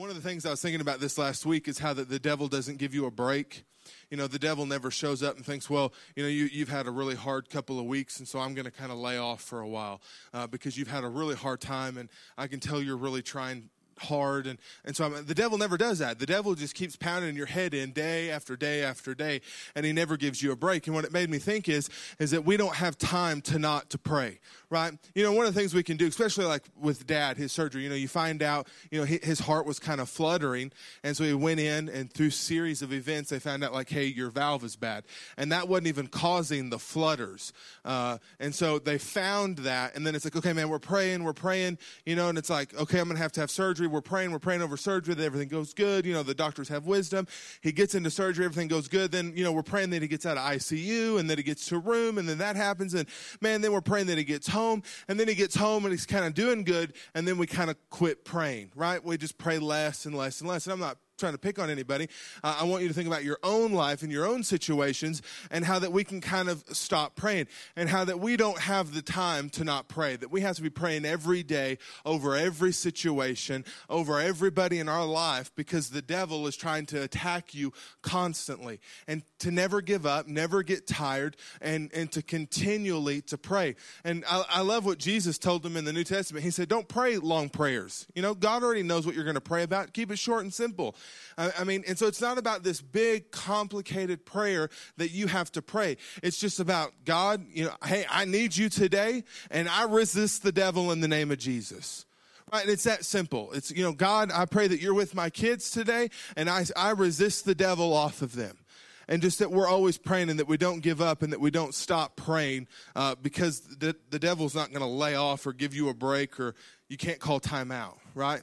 one of the things I was thinking about this last week is how that the devil doesn't give you a break. You know, the devil never shows up and thinks, well, you know, you, you've had a really hard couple of weeks, and so I'm going to kind of lay off for a while uh, because you've had a really hard time, and I can tell you're really trying hard. And, and so I'm, the devil never does that. The devil just keeps pounding your head in day after day after day and he never gives you a break. And what it made me think is is that we don't have time to not to pray right? You know one of the things we can do especially like with dad his surgery you know you find out you know his heart was kind of fluttering and so he went in and through series of events they found out like hey your valve is bad. And that wasn't even causing the flutters. Uh, and so they found that and then it's like okay man we're praying we're praying you know and it's like okay i'm gonna have to have surgery we're praying, we're praying over surgery that everything goes good. You know, the doctors have wisdom. He gets into surgery, everything goes good. Then, you know, we're praying that he gets out of ICU and that he gets to room and then that happens. And man, then we're praying that he gets home and then he gets home and he's kind of doing good. And then we kind of quit praying, right? We just pray less and less and less. And I'm not trying to pick on anybody. Uh, I want you to think about your own life and your own situations and how that we can kind of stop praying and how that we don't have the time to not pray, that we have to be praying every day over every situation, over everybody in our life because the devil is trying to attack you constantly and to never give up, never get tired and, and to continually to pray. And I, I love what Jesus told them in the New Testament. He said, don't pray long prayers. You know, God already knows what you're going to pray about. Keep it short and simple. I, mean, and so it's not about this big, complicated prayer that you have to pray. It's just about God, you know, hey, I need you today, and I resist the devil in the name of Jesus. Right, and it's that simple. It's, you know, God, I pray that you're with my kids today, and I, I resist the devil off of them and just that we're always praying and that we don't give up and that we don't stop praying uh, because the, the devil's not going to lay off or give you a break or you can't call time out, right?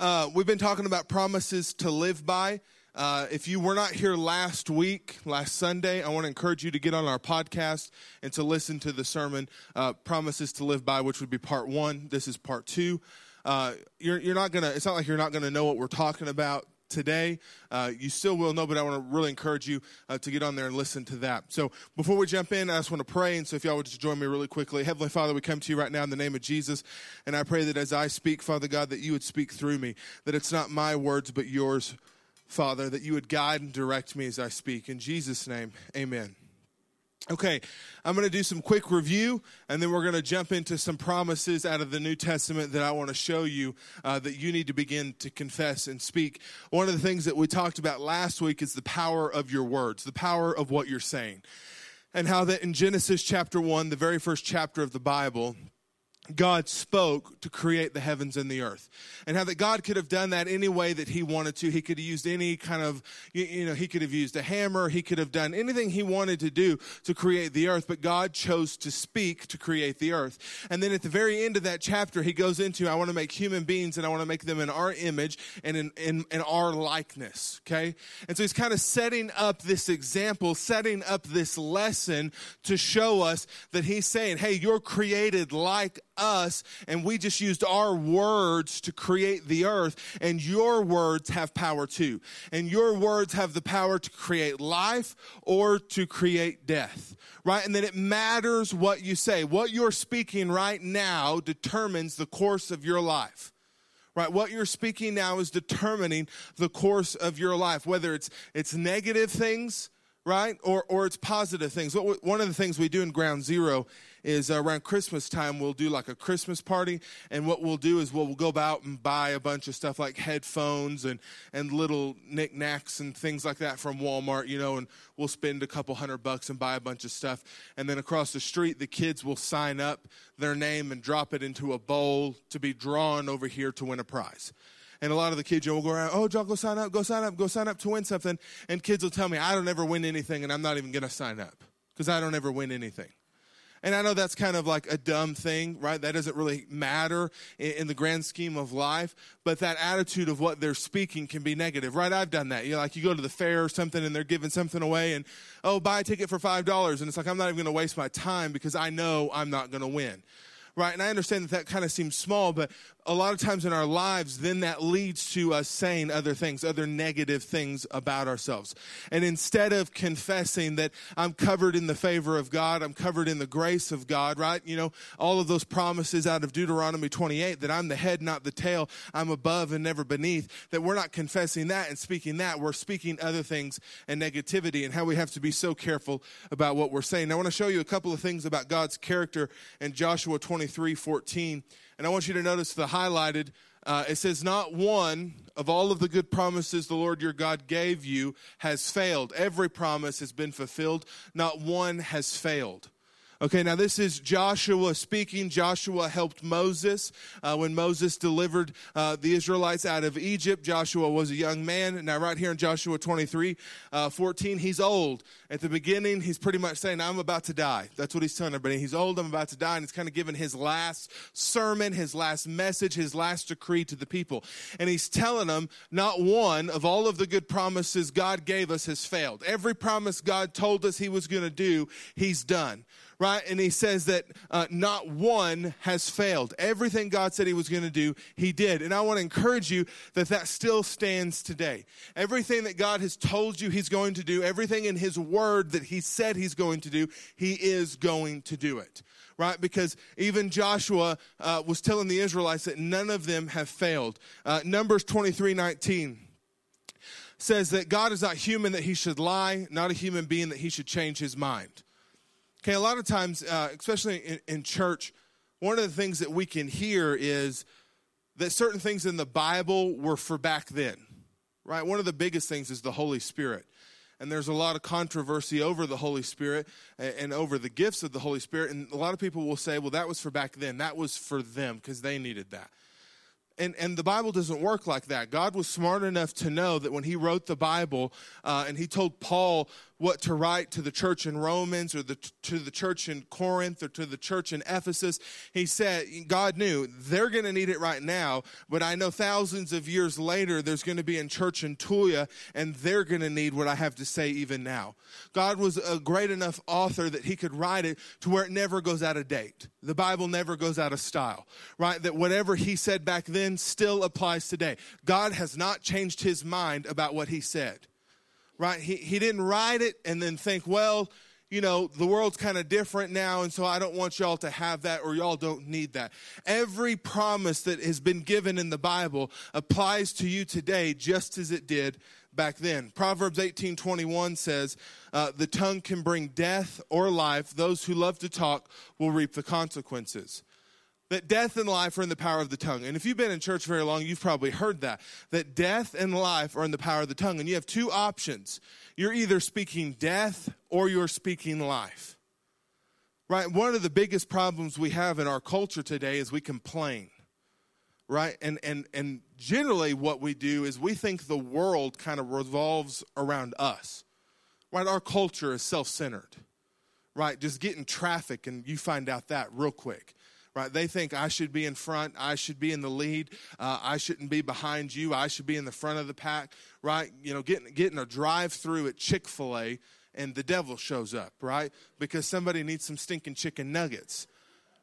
Uh, we've been talking about promises to live by. Uh, if you were not here last week, last Sunday, I want to encourage you to get on our podcast and to listen to the sermon, uh, Promises to Live By, which would be part one. This is part two. Uh, you're, you're not going to, it's not like you're not going to know what we're talking about today. Uh, you still will know, but I want to really encourage you uh, to get on there and listen to that. So before we jump in, I just want to pray. And so if y'all would just join me really quickly. Heavenly Father, we come to you right now in the name of Jesus. And I pray that as I speak, Father God, that you would speak through me, that it's not my words, but yours, Father, that you would guide and direct me as I speak. In Jesus' name, amen. Okay, I'm going to do some quick review, and then we're going to jump into some promises out of the New Testament that I want to show you uh, that you need to begin to confess and speak. One of the things that we talked about last week is the power of your words, the power of what you're saying, and how that in Genesis chapter 1, the very first chapter of the Bible, God spoke to create the heavens and the earth. And how that God could have done that any way that he wanted to. He could have used any kind of, you know, he could have used a hammer. He could have done anything he wanted to do to create the earth. But God chose to speak to create the earth. And then at the very end of that chapter, he goes into, I want to make human beings and I want to make them in our image and in, in, in our likeness. Okay. And so he's kind of setting up this example, setting up this lesson to show us that he's saying, hey, you're created like us and we just used our words to create the earth and your words have power too. And your words have the power to create life or to create death, right? And then it matters what you say. What you're speaking right now determines the course of your life right what you're speaking now is determining the course of your life whether it's it's negative things right or or it's positive things one of the things we do in ground zero is around Christmas time, we'll do like a Christmas party. And what we'll do is we'll, go out and buy a bunch of stuff like headphones and, and little knickknacks and things like that from Walmart, you know, and we'll spend a couple hundred bucks and buy a bunch of stuff. And then across the street, the kids will sign up their name and drop it into a bowl to be drawn over here to win a prize. And a lot of the kids you will go around, oh, John, go sign up, go sign up, go sign up to win something. And kids will tell me, I don't ever win anything, and I'm not even going to sign up because I don't ever win anything. And I know that's kind of like a dumb thing, right? That doesn't really matter in, in, the grand scheme of life, but that attitude of what they're speaking can be negative, right? I've done that. You know, like you go to the fair or something and they're giving something away and, oh, buy a ticket for $5. And it's like, I'm not even going to waste my time because I know I'm not going to win right? And I understand that that kind of seems small, but a lot of times in our lives, then that leads to us saying other things, other negative things about ourselves. And instead of confessing that I'm covered in the favor of God, I'm covered in the grace of God, right? You know, all of those promises out of Deuteronomy 28 that I'm the head, not the tail, I'm above and never beneath, that we're not confessing that and speaking that. We're speaking other things and negativity and how we have to be so careful about what we're saying. I want to show you a couple of things about God's character in Joshua 23 14. And I want you to notice the highlighted, uh, it says, Not one of all of the good promises the Lord your God gave you has failed. Every promise has been fulfilled, not one has failed. Okay, now this is Joshua speaking. Joshua helped Moses uh, when Moses delivered uh, the Israelites out of Egypt. Joshua was a young man. Now, right here in Joshua 23 uh, 14, he's old. At the beginning, he's pretty much saying, I'm about to die. That's what he's telling everybody. He's old, I'm about to die. And he's kind of giving his last sermon, his last message, his last decree to the people. And he's telling them, not one of all of the good promises God gave us has failed. Every promise God told us he was going to do, he's done right? And he says that uh, not one has failed. Everything God said he was going to do, he did. And I want to encourage you that that still stands today. Everything that God has told you he's going to do, everything in his word that he said he's going to do, he is going to do it right? Because even Joshua uh, was telling the Israelites that none of them have failed. Uh, Numbers 23 19 says that God is not human that he should lie, not a human being that he should change his mind. Okay, a lot of times, uh, especially in, in church, one of the things that we can hear is that certain things in the Bible were for back then, right? One of the biggest things is the Holy Spirit. And there's a lot of controversy over the Holy Spirit and over the gifts of the Holy Spirit. And a lot of people will say, well, that was for back then. That was for them because they needed that. And, and the Bible doesn't work like that. God was smart enough to know that when He wrote the Bible uh, and He told Paul what to write to the church in Romans or the, to the church in Corinth or to the church in Ephesus. He said, God knew they're going to need it right now, but I know thousands of years later there's going to be a church in Tulia and they're going to need what I have to say even now. God was a great enough author that he could write it to where it never goes out of date. The Bible never goes out of style, right? That whatever he said back then still applies today. God has not changed his mind about what he said right? He, he didn't write it and then think, well, you know, the world's kind of different now, and so I don't want y'all to have that or y'all don't need that. Every promise that has been given in the Bible applies to you today just as it did back then. Proverbs 18:21 says, uh, "The tongue can bring death or life. Those who love to talk will reap the consequences." That death and life are in the power of the tongue. And if you've been in church very long, you've probably heard that. That death and life are in the power of the tongue. And you have two options. You're either speaking death or you're speaking life. Right? One of the biggest problems we have in our culture today is we complain. Right? And and and generally what we do is we think the world kind of revolves around us. Right? Our culture is self-centered. Right? Just getting traffic and you find out that real quick right? They think I should be in front, I should be in the lead, uh, I shouldn't be behind you, I should be in the front of the pack, right? You know, getting getting a drive through at Chick Fil A, and the devil shows up, right? Because somebody needs some stinking chicken nuggets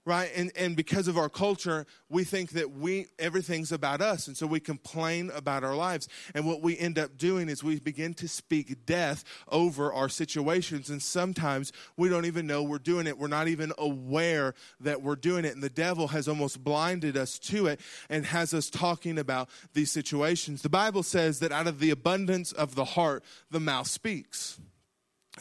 right? And and because of our culture we think that we everything's about us. And so we complain about our lives. And what we end up doing is we begin to speak death over our situations. And sometimes we don't even know we're doing it. We're not even aware that we're doing it. And the devil has almost blinded us to it and has us talking about these situations. The bible says that out of the abundance of the heart the mouth speaks.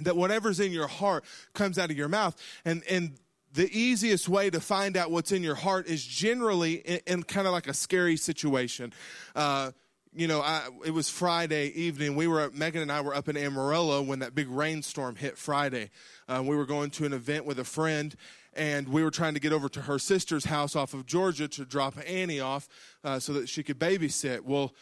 That whatever's in your heart comes out of your mouth. And and the easiest way to find out what's in your heart is generally in, in kind of like a scary situation. Uh, you know, I, it was Friday evening. We were Megan and I were up in Amarillo when that big rainstorm hit Friday. Uh, we were going to an event with a friend, and we were trying to get over to her sister's house off of Georgia to drop Annie off uh, so that she could babysit. Well,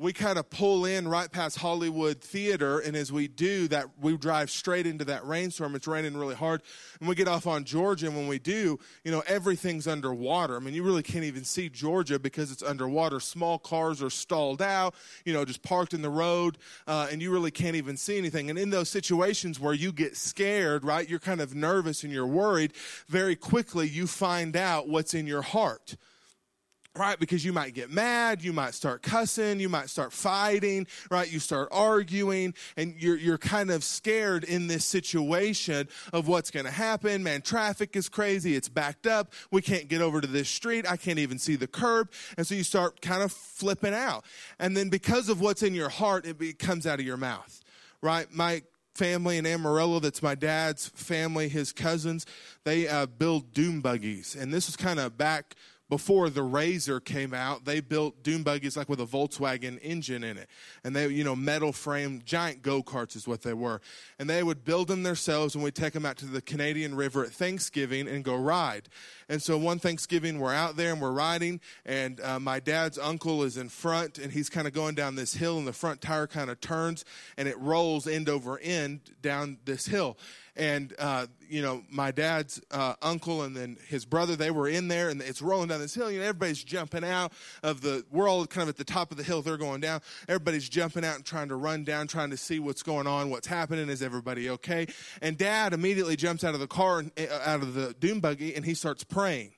we kind of pull in right past Hollywood Theater, and as we do that, we drive straight into that rainstorm. It's raining really hard, and we get off on Georgia. And when we do, you know, everything's underwater. I mean, you really can't even see Georgia because it's underwater. Small cars are stalled out, you know, just parked in the road, uh, and you really can't even see anything. And in those situations where you get scared, right, you're kind of nervous and you're worried. Very quickly, you find out what's in your heart right? Because you might get mad, you might start cussing, you might start fighting, right? You start arguing, and you're, you're kind of scared in this situation of what's going to happen. Man, traffic is crazy, it's backed up, we can't get over to this street, I can't even see the curb. And so you start kind of flipping out. And then because of what's in your heart, it comes out of your mouth, right? My family in Amarillo, that's my dad's family, his cousins, they uh, build dune buggies. And this was kind of back before the Razor came out, they built dune buggies like with a Volkswagen engine in it. And they, you know, metal frame, giant go karts is what they were. And they would build them themselves and we'd take them out to the Canadian River at Thanksgiving and go ride. And so one Thanksgiving, we're out there and we're riding, and uh, my dad's uncle is in front and he's kind of going down this hill, and the front tire kind of turns and it rolls end over end down this hill and uh, you know my dad's uh, uncle and then his brother they were in there and it's rolling down this hill you know everybody's jumping out of the we're all kind of at the top of the hill. They're going down. Everybody's jumping out and trying to run down trying to see what's going on what's happening. Is everybody okay? And dad immediately jumps out of the car uh, out of the dune buggy and he starts praying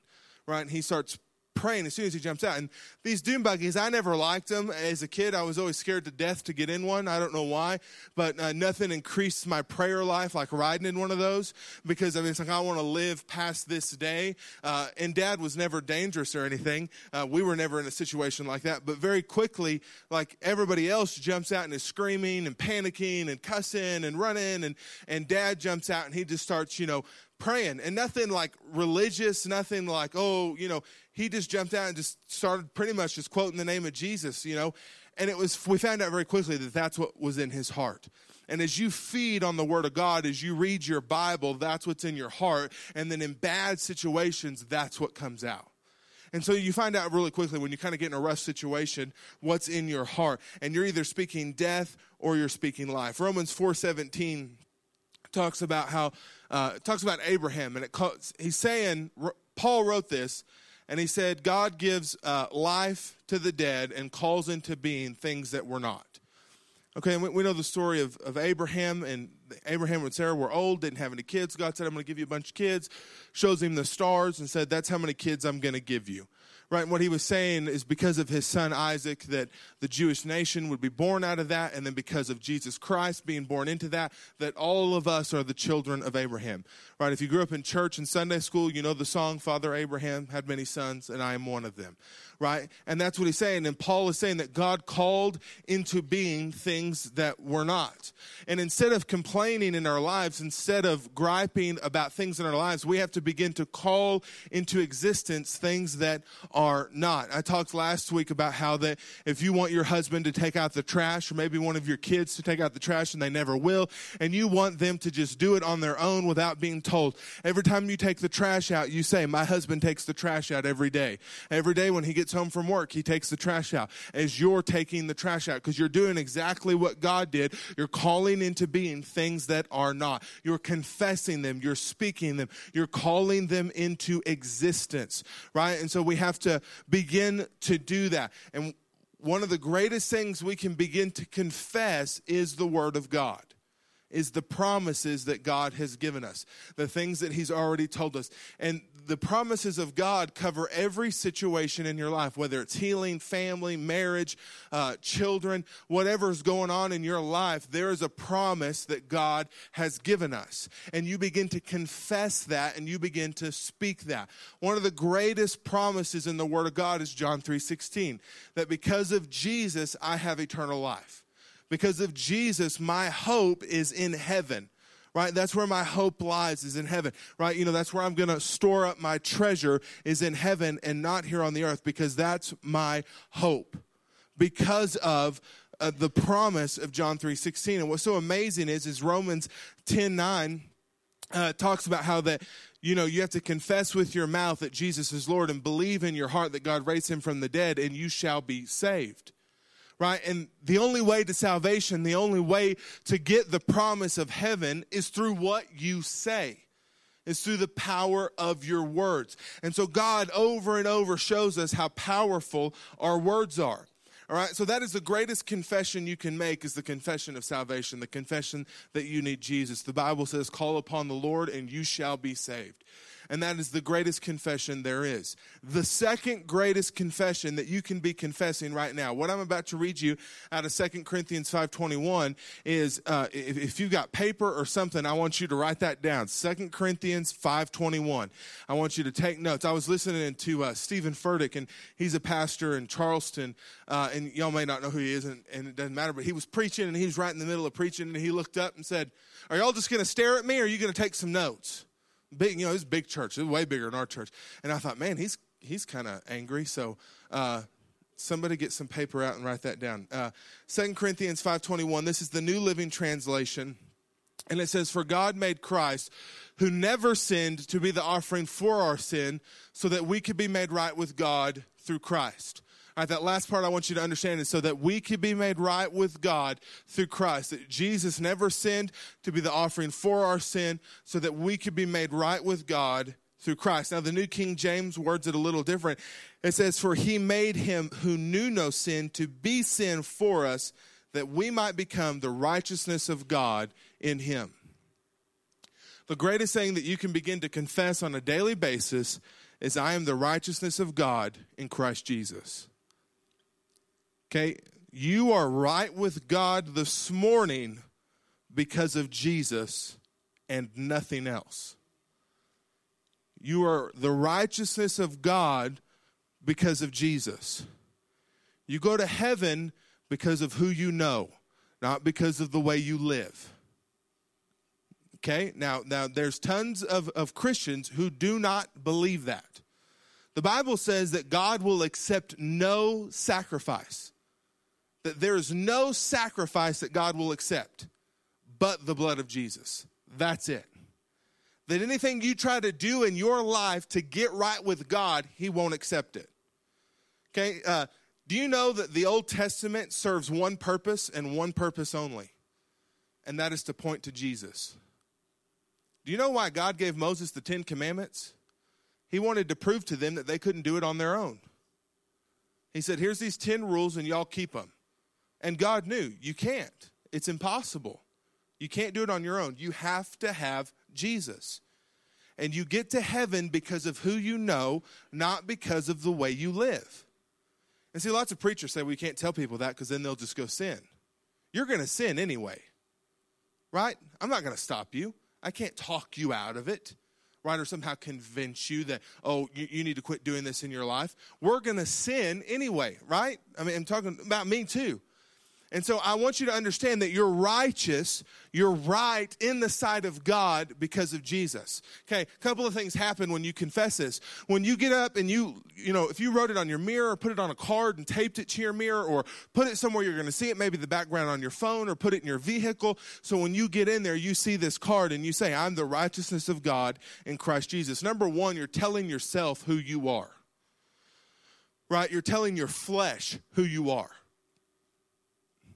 right? And he starts praying as soon as he jumps out. And these dune buggies, I never liked them. As a kid, I was always scared to death to get in one. I don't know why, but uh, nothing increased my prayer life like riding in one of those because I mean, it's like I want to live past this day. Uh, and dad was never dangerous or anything. Uh, we were never in a situation like that. But very quickly, like everybody else jumps out and is screaming and panicking and cussing and running. And, and dad jumps out and he just starts, you know, praying and nothing like religious, nothing like, oh, you know, he just jumped out and just started pretty much just quoting the name of Jesus, you know. And it was, we found out very quickly that that's what was in his heart. And as you feed on the Word of God, as you read your Bible, that's what's in your heart. And then in bad situations, that's what comes out. And so you find out really quickly when you kind of get in a rough situation what's in your heart. And you're either speaking death or you're speaking life. Romans 4:17 talks about how uh, talks about Abraham, and it calls, he's saying Paul wrote this, and he said God gives uh, life to the dead and calls into being things that were not. Okay, we, we know the story of, of Abraham, and Abraham and Sarah were old, didn't have any kids. God said, I'm going to give you a bunch of kids. Shows him the stars and said, That's how many kids I'm going to give you right? And what he was saying is because of his son Isaac, that the Jewish nation would be born out of that, and then because of Jesus Christ being born into that, that all of us are the children of Abraham, right? If you grew up in church and Sunday school, you know the song, Father Abraham had many sons, and I am one of them, right? And that's what he's saying. And Paul is saying that God called into being things that were not. And instead of complaining in our lives, instead of griping about things in our lives, we have to begin to call into existence things that are not. I talked last week about how that if you want your husband to take out the trash, or maybe one of your kids to take out the trash and they never will, and you want them to just do it on their own without being told. Every time you take the trash out, you say, My husband takes the trash out every day. Every day when he gets home from work, he takes the trash out as you're taking the trash out because you're doing exactly what God did. You're calling into being things that are not. You're confessing them, you're speaking them, you're calling them into existence, right? And so we have to begin to do that. And one of the greatest things we can begin to confess is the Word of God is the promises that God has given us, the things that He's already told us. And the promises of God cover every situation in your life, whether it's healing, family, marriage, uh, children, whatever's going on in your life, there is a promise that God has given us. And you begin to confess that and you begin to speak that. One of the greatest promises in the Word of God is John 3 16, that because of Jesus, I have eternal life. Because of Jesus, my hope is in heaven right? That's where my hope lies is in heaven right? You know that's where i'm going to store up my treasure is in heaven and not here on the earth because that's my hope. Because of uh, the promise of john 3.16 and what's so amazing is is romans 10.9 uh, talks about how that you know you have to confess with your mouth that jesus is lord and believe in your heart that god raised him from the dead and you shall be saved right? And the only way to salvation, the only way to get the promise of heaven is through what you say. It's through the power of your words. And so God over and over shows us how powerful our words are. All right, so that is the greatest confession you can make is the confession of salvation, the confession that you need Jesus. The Bible says, Call upon the Lord and you shall be saved. And that is the greatest confession there is. The second greatest confession that you can be confessing right now. What I'm about to read you out of 2 Corinthians 5:21 is uh, if, if you've got paper or something, I want you to write that down. 2 Corinthians 5:21. I want you to take notes. I was listening to uh, Steven Furtick, and he's a pastor in Charleston, uh, and y'all may not know who he is, and, and it doesn't matter. But he was preaching, and he was right in the middle of preaching, and he looked up and said, "Are y'all just going to stare at me, or are you going to take some notes?" Big, you know, it's big church. It's way bigger than our church. And I thought, man, he's he's kind of angry. So uh, somebody get some paper out and write that down. Uh, 2 Corinthians 5.21, this is the New Living Translation. And it says, For God made Christ, who never sinned, to be the offering for our sin, so that we could be made right with God through Christ. All right, that last part I want you to understand is so that we could be made right with God through Christ. That Jesus never sinned to be the offering for our sin, so that we could be made right with God through Christ. Now, the New King James words it a little different. It says, For he made him who knew no sin to be sin for us, that we might become the righteousness of God in him. The greatest thing that you can begin to confess on a daily basis is, I am the righteousness of God in Christ Jesus. Okay, you are right with God this morning because of Jesus and nothing else. You are the righteousness of God because of Jesus. You go to heaven because of who you know, not because of the way you live. Okay? Now, now there's tons of, of Christians who do not believe that. The Bible says that God will accept no sacrifice that there is no sacrifice that God will accept but the blood of Jesus. That's it. That anything you try to do in your life to get right with God, He won't accept it. Okay? Uh, do you know that the Old Testament serves one purpose and one purpose only? And that is to point to Jesus. Do you know why God gave Moses the Ten Commandments? He wanted to prove to them that they couldn't do it on their own. He said, Here's these 10 rules, and y'all keep them. And God knew you can't. It's impossible. You can't do it on your own. You have to have Jesus. And you get to heaven because of who you know, not because of the way you live. And see, lots of preachers say we can't tell people that because then they'll just go sin. You're going to sin anyway, right? I'm not going to stop you. I can't talk you out of it, right? Or somehow convince you that, oh, you, you need to quit doing this in your life. We're going to sin anyway, right? I mean, I'm talking about me too. And so I want you to understand that you're righteous, you're right in the sight of God because of Jesus. Okay, a couple of things happen when you confess this. When you get up and you, you know, if you wrote it on your mirror, or put it on a card and taped it to your mirror, or put it somewhere you're going to see it, maybe the background on your phone, or put it in your vehicle. So when you get in there, you see this card and you say, I'm the righteousness of God in Christ Jesus. Number one, you're telling yourself who you are. Right? You're telling your flesh who you are.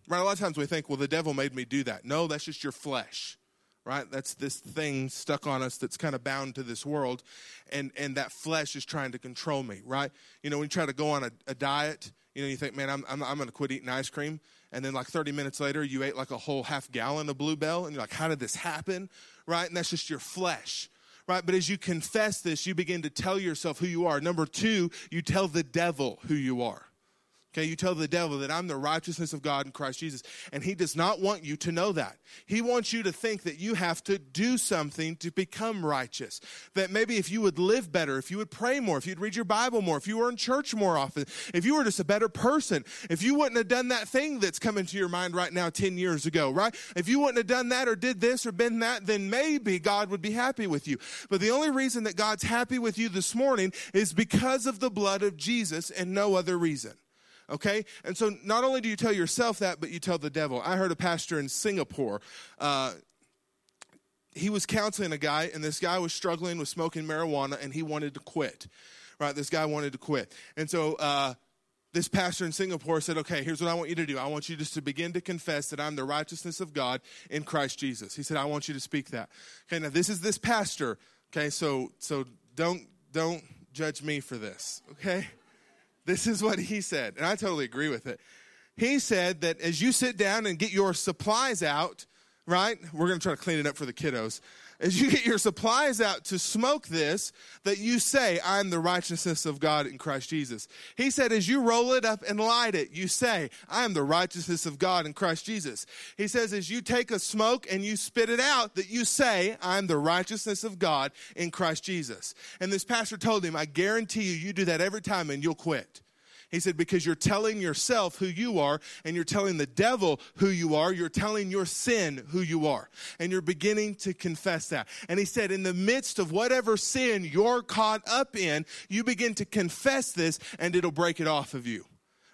Right? A lot of times we think, well, the devil made me do that. No, that's just your flesh. Right? That's this thing stuck on us that's kind of bound to this world. And and that flesh is trying to control me, right? You know, when you try to go on a, a diet, you know, you think, man, I'm, I'm, I'm going to quit eating ice cream. And then, like 30 minutes later, you ate like a whole half gallon of Bluebell. And you're like, how did this happen? Right? And that's just your flesh right? But as you confess this, you begin to tell yourself who you are. Number two, you tell the devil who you are. Okay, you tell the devil that I'm the righteousness of God in Christ Jesus. And he does not want you to know that. He wants you to think that you have to do something to become righteous. That maybe if you would live better, if you would pray more, if you'd read your Bible more, if you were in church more often, if you were just a better person, if you wouldn't have done that thing that's coming to your mind right now 10 years ago, right? If you wouldn't have done that or did this or been that, then maybe God would be happy with you. But the only reason that God's happy with you this morning is because of the blood of Jesus and no other reason okay? And so not only do you tell yourself that, but you tell the devil. I heard a pastor in Singapore. Uh, he was counseling a guy, and this guy was struggling with smoking marijuana, and he wanted to quit. Right? This guy wanted to quit. And so, uh, this pastor in Singapore said, Okay, here's what I want you to do. I want you just to begin to confess that I'm the righteousness of God in Christ Jesus. He said, I want you to speak that. Okay, now this is this pastor. Okay, so so don't don't judge me for this. Okay? This is what he said, and I totally agree with it. He said that as you sit down and get your supplies out, right? We're going to try to clean it up for the kiddos. As you get your supplies out to smoke this, that you say, I'm the righteousness of God in Christ Jesus. He said, as you roll it up and light it, you say, I am the righteousness of God in Christ Jesus. He says, as you take a smoke and you spit it out, that you say, I'm the righteousness of God in Christ Jesus. And this pastor told him, I guarantee you, you do that every time and you'll quit. He said, because you're telling yourself who you are and you're telling the devil who you are. You're telling your sin who you are. And you're beginning to confess that. And he said, in the midst of whatever sin you're caught up in, you begin to confess this and it'll break it off of you.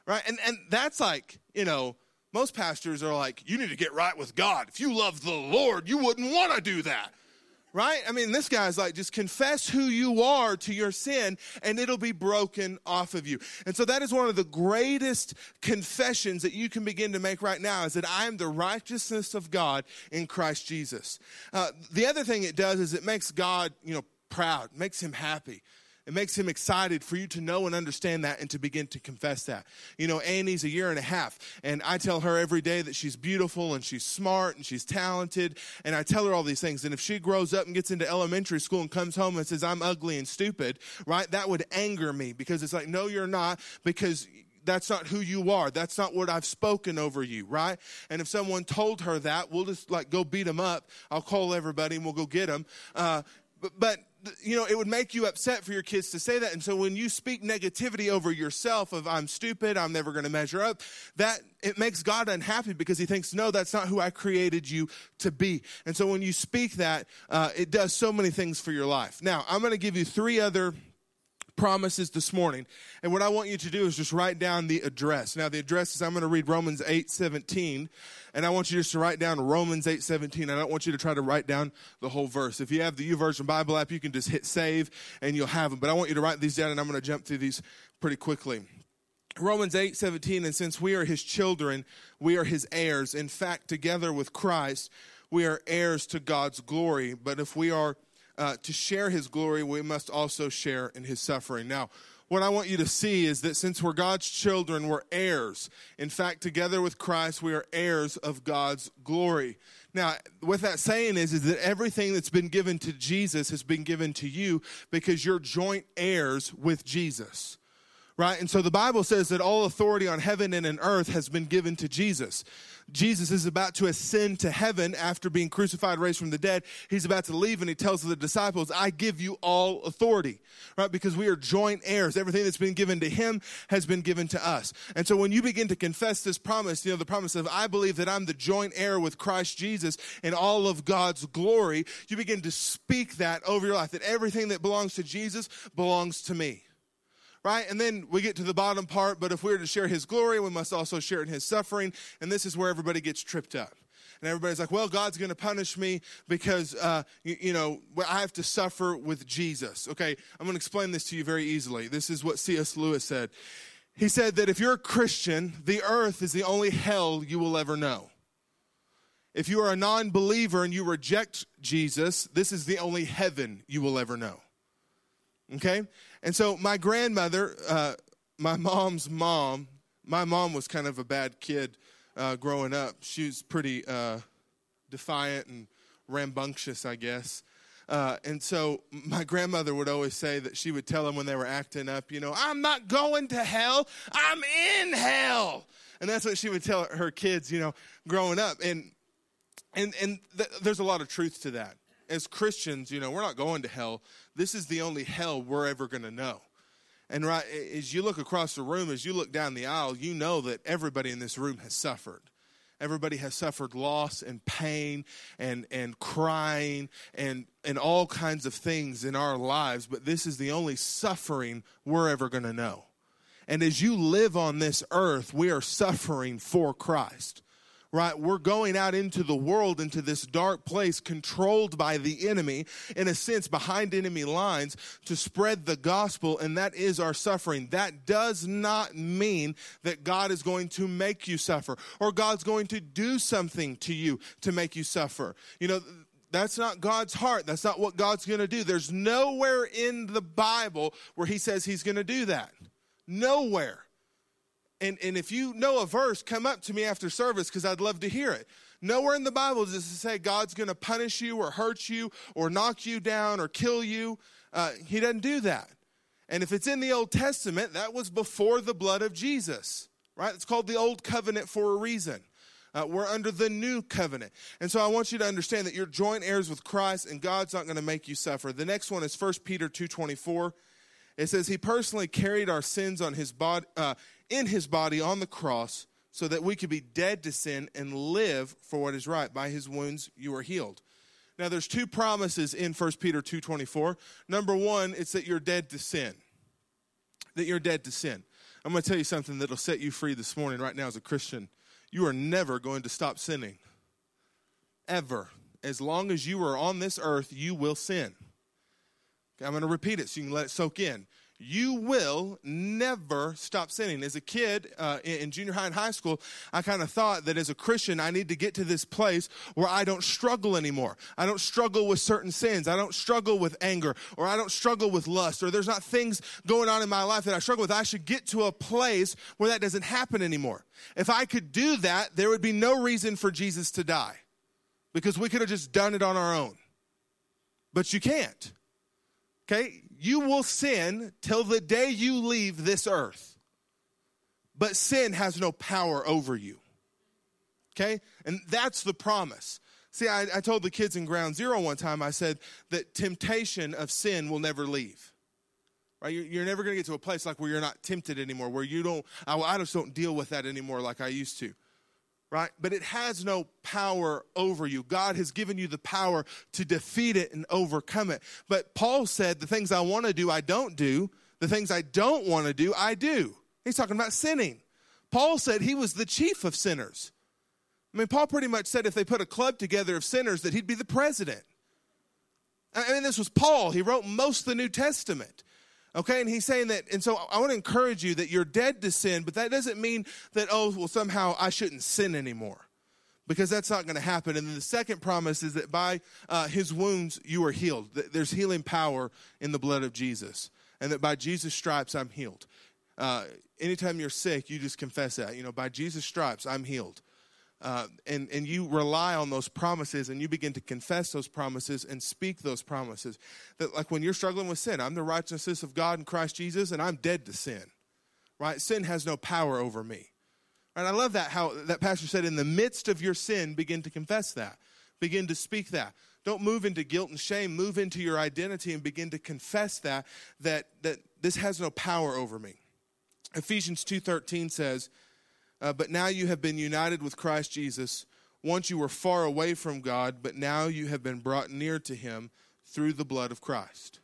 Right? And, and that's like, you know, most pastors are like, you need to get right with God. If you love the Lord, you wouldn't want to do that right? I mean, this guy's like, just confess who you are to your sin and it'll be broken off of you. And so that is one of the greatest confessions that you can begin to make right now is that I am the righteousness of God in Christ Jesus. Uh, the other thing it does is it makes God, you know, proud, makes him happy. It makes him excited for you to know and understand that and to begin to confess that. You know, Annie's a year and a half, and I tell her every day that she's beautiful and she's smart and she's talented, and I tell her all these things. And if she grows up and gets into elementary school and comes home and says, I'm ugly and stupid, right, that would anger me because it's like, no, you're not, because that's not who you are. That's not what I've spoken over you, right? And if someone told her that, we'll just like go beat them up. I'll call everybody and we'll go get them. Uh, but, but you know, it would make you upset for your kids to say that. And so when you speak negativity over yourself of I'm stupid, I'm never going to measure up, that it makes God unhappy because he thinks, no, that's not who I created you to be. And so when you speak that, uh, it does so many things for your life. Now, I'm going to give you three other promises this morning. And what I want you to do is just write down the address. Now, the address is I'm going to read Romans 8 17, and I want you just to write down Romans 8 17. I don't want you to try to write down the whole verse. If you have the YouVersion Bible app, you can just hit save and you'll have them. But I want you to write these down, and I'm going to jump through these pretty quickly. Romans 8 17, and since we are his children, we are his heirs. In fact, together with Christ, we are heirs to God's glory. But if we are uh, to share his glory, we must also share in his suffering. Now, what I want you to see is that since we're God's children, we're heirs. In fact, together with Christ, we are heirs of God's glory. Now, what that saying is, is that everything that's been given to Jesus has been given to you because you're joint heirs with Jesus right? And so the Bible says that all authority on heaven and in earth has been given to Jesus. Jesus is about to ascend to heaven after being crucified, raised from the dead. He's about to leave and he tells the disciples, I give you all authority, right? Because we are joint heirs. Everything that's been given to him has been given to us. And so when you begin to confess this promise, you know, the promise of, I believe that I'm the joint heir with Christ Jesus in all of God's glory, you begin to speak that over your life, that everything that belongs to Jesus belongs to me right? And then we get to the bottom part, but if we're to share his glory, we must also share in his suffering. And this is where everybody gets tripped up. And everybody's like, well, God's going to punish me because, uh, you, you, know, I have to suffer with Jesus. Okay, I'm going to explain this to you very easily. This is what C.S. Lewis said. He said that if you're a Christian, the earth is the only hell you will ever know. If you are a non believer and you reject Jesus, this is the only heaven you will ever know. Okay? And so my grandmother, uh, my mom's mom, my mom was kind of a bad kid uh, growing up. She was pretty uh, defiant and rambunctious, I guess. Uh, and so my grandmother would always say that she would tell them when they were acting up, you know, I'm not going to hell, I'm in hell. And that's what she would tell her kids, you know, growing up. And and and th- there's a lot of truth to that as Christians, you know, we're not going to hell. This is the only hell we're ever going to know. And right as you look across the room, as you look down the aisle, you know that everybody in this room has suffered. Everybody has suffered loss and pain and, and crying and, and all kinds of things in our lives, but this is the only suffering we're ever going to know. And as you live on this earth, we are suffering for Christ right? We're going out into the world, into this dark place controlled by the enemy, in a sense, behind enemy lines to spread the gospel, and that is our suffering. That does not mean that God is going to make you suffer or God's going to do something to you to make you suffer. You know, that's not God's heart. That's not what God's going to do. There's nowhere in the Bible where He says He's going to do that. Nowhere. And, and if you know a verse, come up to me after service because I'd love to hear it. Nowhere in the Bible does it say God's going to punish you or hurt you or knock you down or kill you. Uh, he doesn't do that. And if it's in the Old Testament, that was before the blood of Jesus, right? It's called the Old Covenant for a reason. Uh, we're under the new covenant. And so I want you to understand that you're joint heirs with Christ and God's not going to make you suffer. The next one is 1 Peter 2.24. It says, He personally carried our sins on his body, uh, in his body on the cross so that we could be dead to sin and live for what is right. By his wounds you are healed. Now there's two promises in 1 Peter 2:24. Number 1, it's that you're dead to sin. That you're dead to sin. I'm going to tell you something that'll set you free this morning right now as a Christian. You are never going to stop sinning. Ever. As long as you are on this earth, you will sin. I'm going to repeat it so you can let it soak in you will never stop sinning. As a kid uh, in, in, junior high and high school, I kind of thought that as a Christian, I need to get to this place where I don't struggle anymore. I don't struggle with certain sins. I don't struggle with anger, or I don't struggle with lust, or there's not things going on in my life that I struggle with. I should get to a place where that doesn't happen anymore. If I could do that, there would be no reason for Jesus to die because we could have just done it on our own. But you can't. Okay? You will sin till the day you leave this earth. But sin has no power over you. Okay? And that's the promise. See, I, I told the kids in Ground Zero one time, I said that temptation of sin will never leave. Right? You're, you're never going to get to a place like where you're not tempted anymore, where you don't, I, I just don't deal with that anymore like I used to right? But it has no power over you. God has given you the power to defeat it and overcome it. But Paul said, The things I want to do, I don't do. The things I don't want to do, I do. He's talking about sinning. Paul said he was the chief of sinners. I mean, Paul pretty much said if they put a club together of sinners, that he'd be the president. I mean, this was Paul. He wrote most of the New Testament. Okay, and he's saying that, and so I want to encourage you that you're dead to sin, but that doesn't mean that, oh, well, somehow I shouldn't sin anymore. Because that's not going to happen. And then the second promise is that by uh, his wounds you are healed. There's healing power in the blood of Jesus. And that by Jesus' stripes I'm healed. Uh, anytime you're sick, you just confess that. You know, by Jesus' stripes I'm healed uh, and, and you rely on those promises and you begin to confess those promises and speak those promises. That, like when you're struggling with sin, I'm the righteousness of God in Christ Jesus and I'm dead to sin, right? Sin has no power over me. And I love that how that pastor said, in the midst of your sin, begin to confess that, begin to speak that. Don't move into guilt and shame. Move into your identity and begin to confess that that that this has no power over me. Ephesians two thirteen says, uh, but now you have been united with Christ Jesus. Once you were far away from God, but now you have been brought near to Him through the blood of Christ.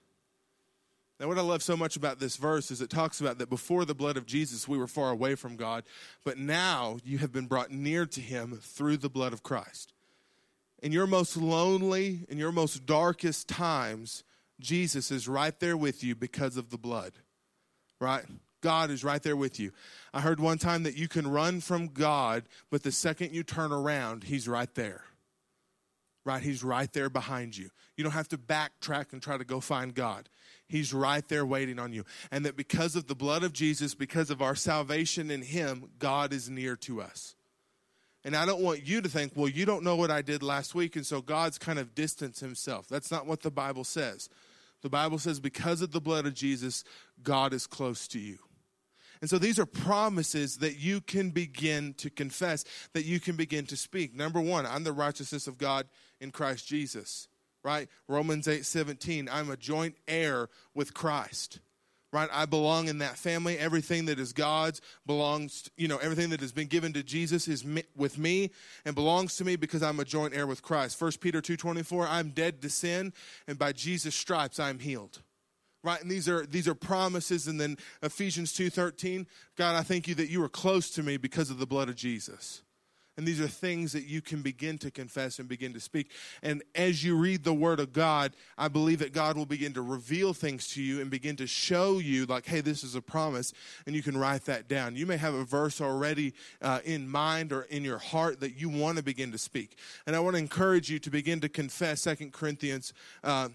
Now, what I love so much about this verse is it talks about that before the blood of Jesus, we were far away from God, but now you have been brought near to Him through the blood of Christ. In your most lonely, in your most darkest times, Jesus is right there with you because of the blood, right? God is right there with you. I heard one time that you can run from God, but the second you turn around, He's right there. Right? He's right there behind you. You don't have to backtrack and try to go find God. He's right there waiting on you. And that because of the blood of Jesus, because of our salvation in Him, God is near to us. And I don't want you to think, well, you don't know what I did last week, and so God's kind of distanced Himself. That's not what the Bible says. The Bible says, because of the blood of Jesus, God is close to you. And so these are promises that you can begin to confess, that you can begin to speak. Number one, I'm the righteousness of God in Christ Jesus, right? Romans 8 17, I'm a joint heir with Christ, right? I belong in that family. Everything that is God's belongs, you know, everything that has been given to Jesus is with me and belongs to me because I'm a joint heir with Christ. 1 Peter 2 24, I'm dead to sin, and by Jesus' stripes I'm healed right? And these are these are promises. And then ephesians 2.13 god i thank you that you are close to me because of the blood of jesus. And these are things that you can begin to confess and begin to speak. And as you read the word of god i believe that god will begin to reveal things to you and begin to show you like hey this is a promise and you can write that down. You may have a verse already uh, in mind or in your heart that you want to begin to speak. And i want to encourage you to begin to confess Second corinthians uh,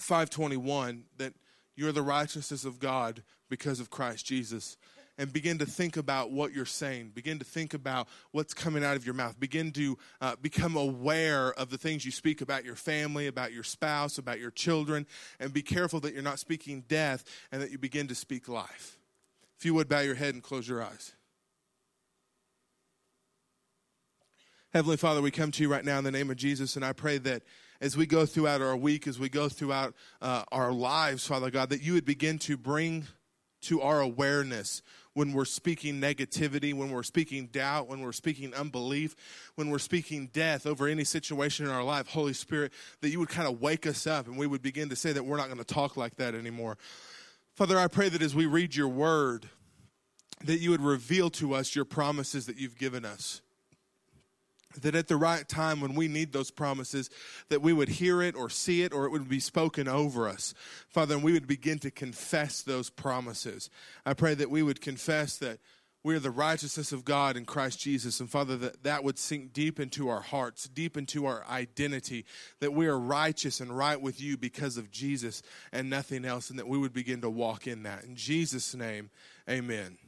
521 that you're the righteousness of God because of Christ Jesus. and begin to think about what you're saying. Begin to think about what's coming out of your mouth. Begin to uh, become aware of the things you speak about your family, about your spouse, about your children, and be careful that you're not speaking death and that you begin to speak life. If you would bow your head and close your eyes. Heavenly Father, we come to you right now in the name of Jesus, and I pray that as we go throughout our week, as we go throughout uh, our lives, Father God, that you would begin to bring to our awareness when we're speaking negativity, when we're speaking doubt, when we're speaking unbelief, when we're speaking death over any situation in our life, Holy Spirit, that you would kind of wake us up and we would begin to say that we're not going to talk like that anymore. Father, I pray that as we read your word, that you would reveal to us your promises that you've given us that at the right time when we need those promises that we would hear it or see it or it would be spoken over us. Father and we would begin to confess those promises. I pray that we would confess that we are the righteousness of god in christ jesus. And father that that would sink deep into our hearts deep into our identity that we are righteous and right with you because of jesus and nothing else and that we would begin to walk in that. In jesus name amen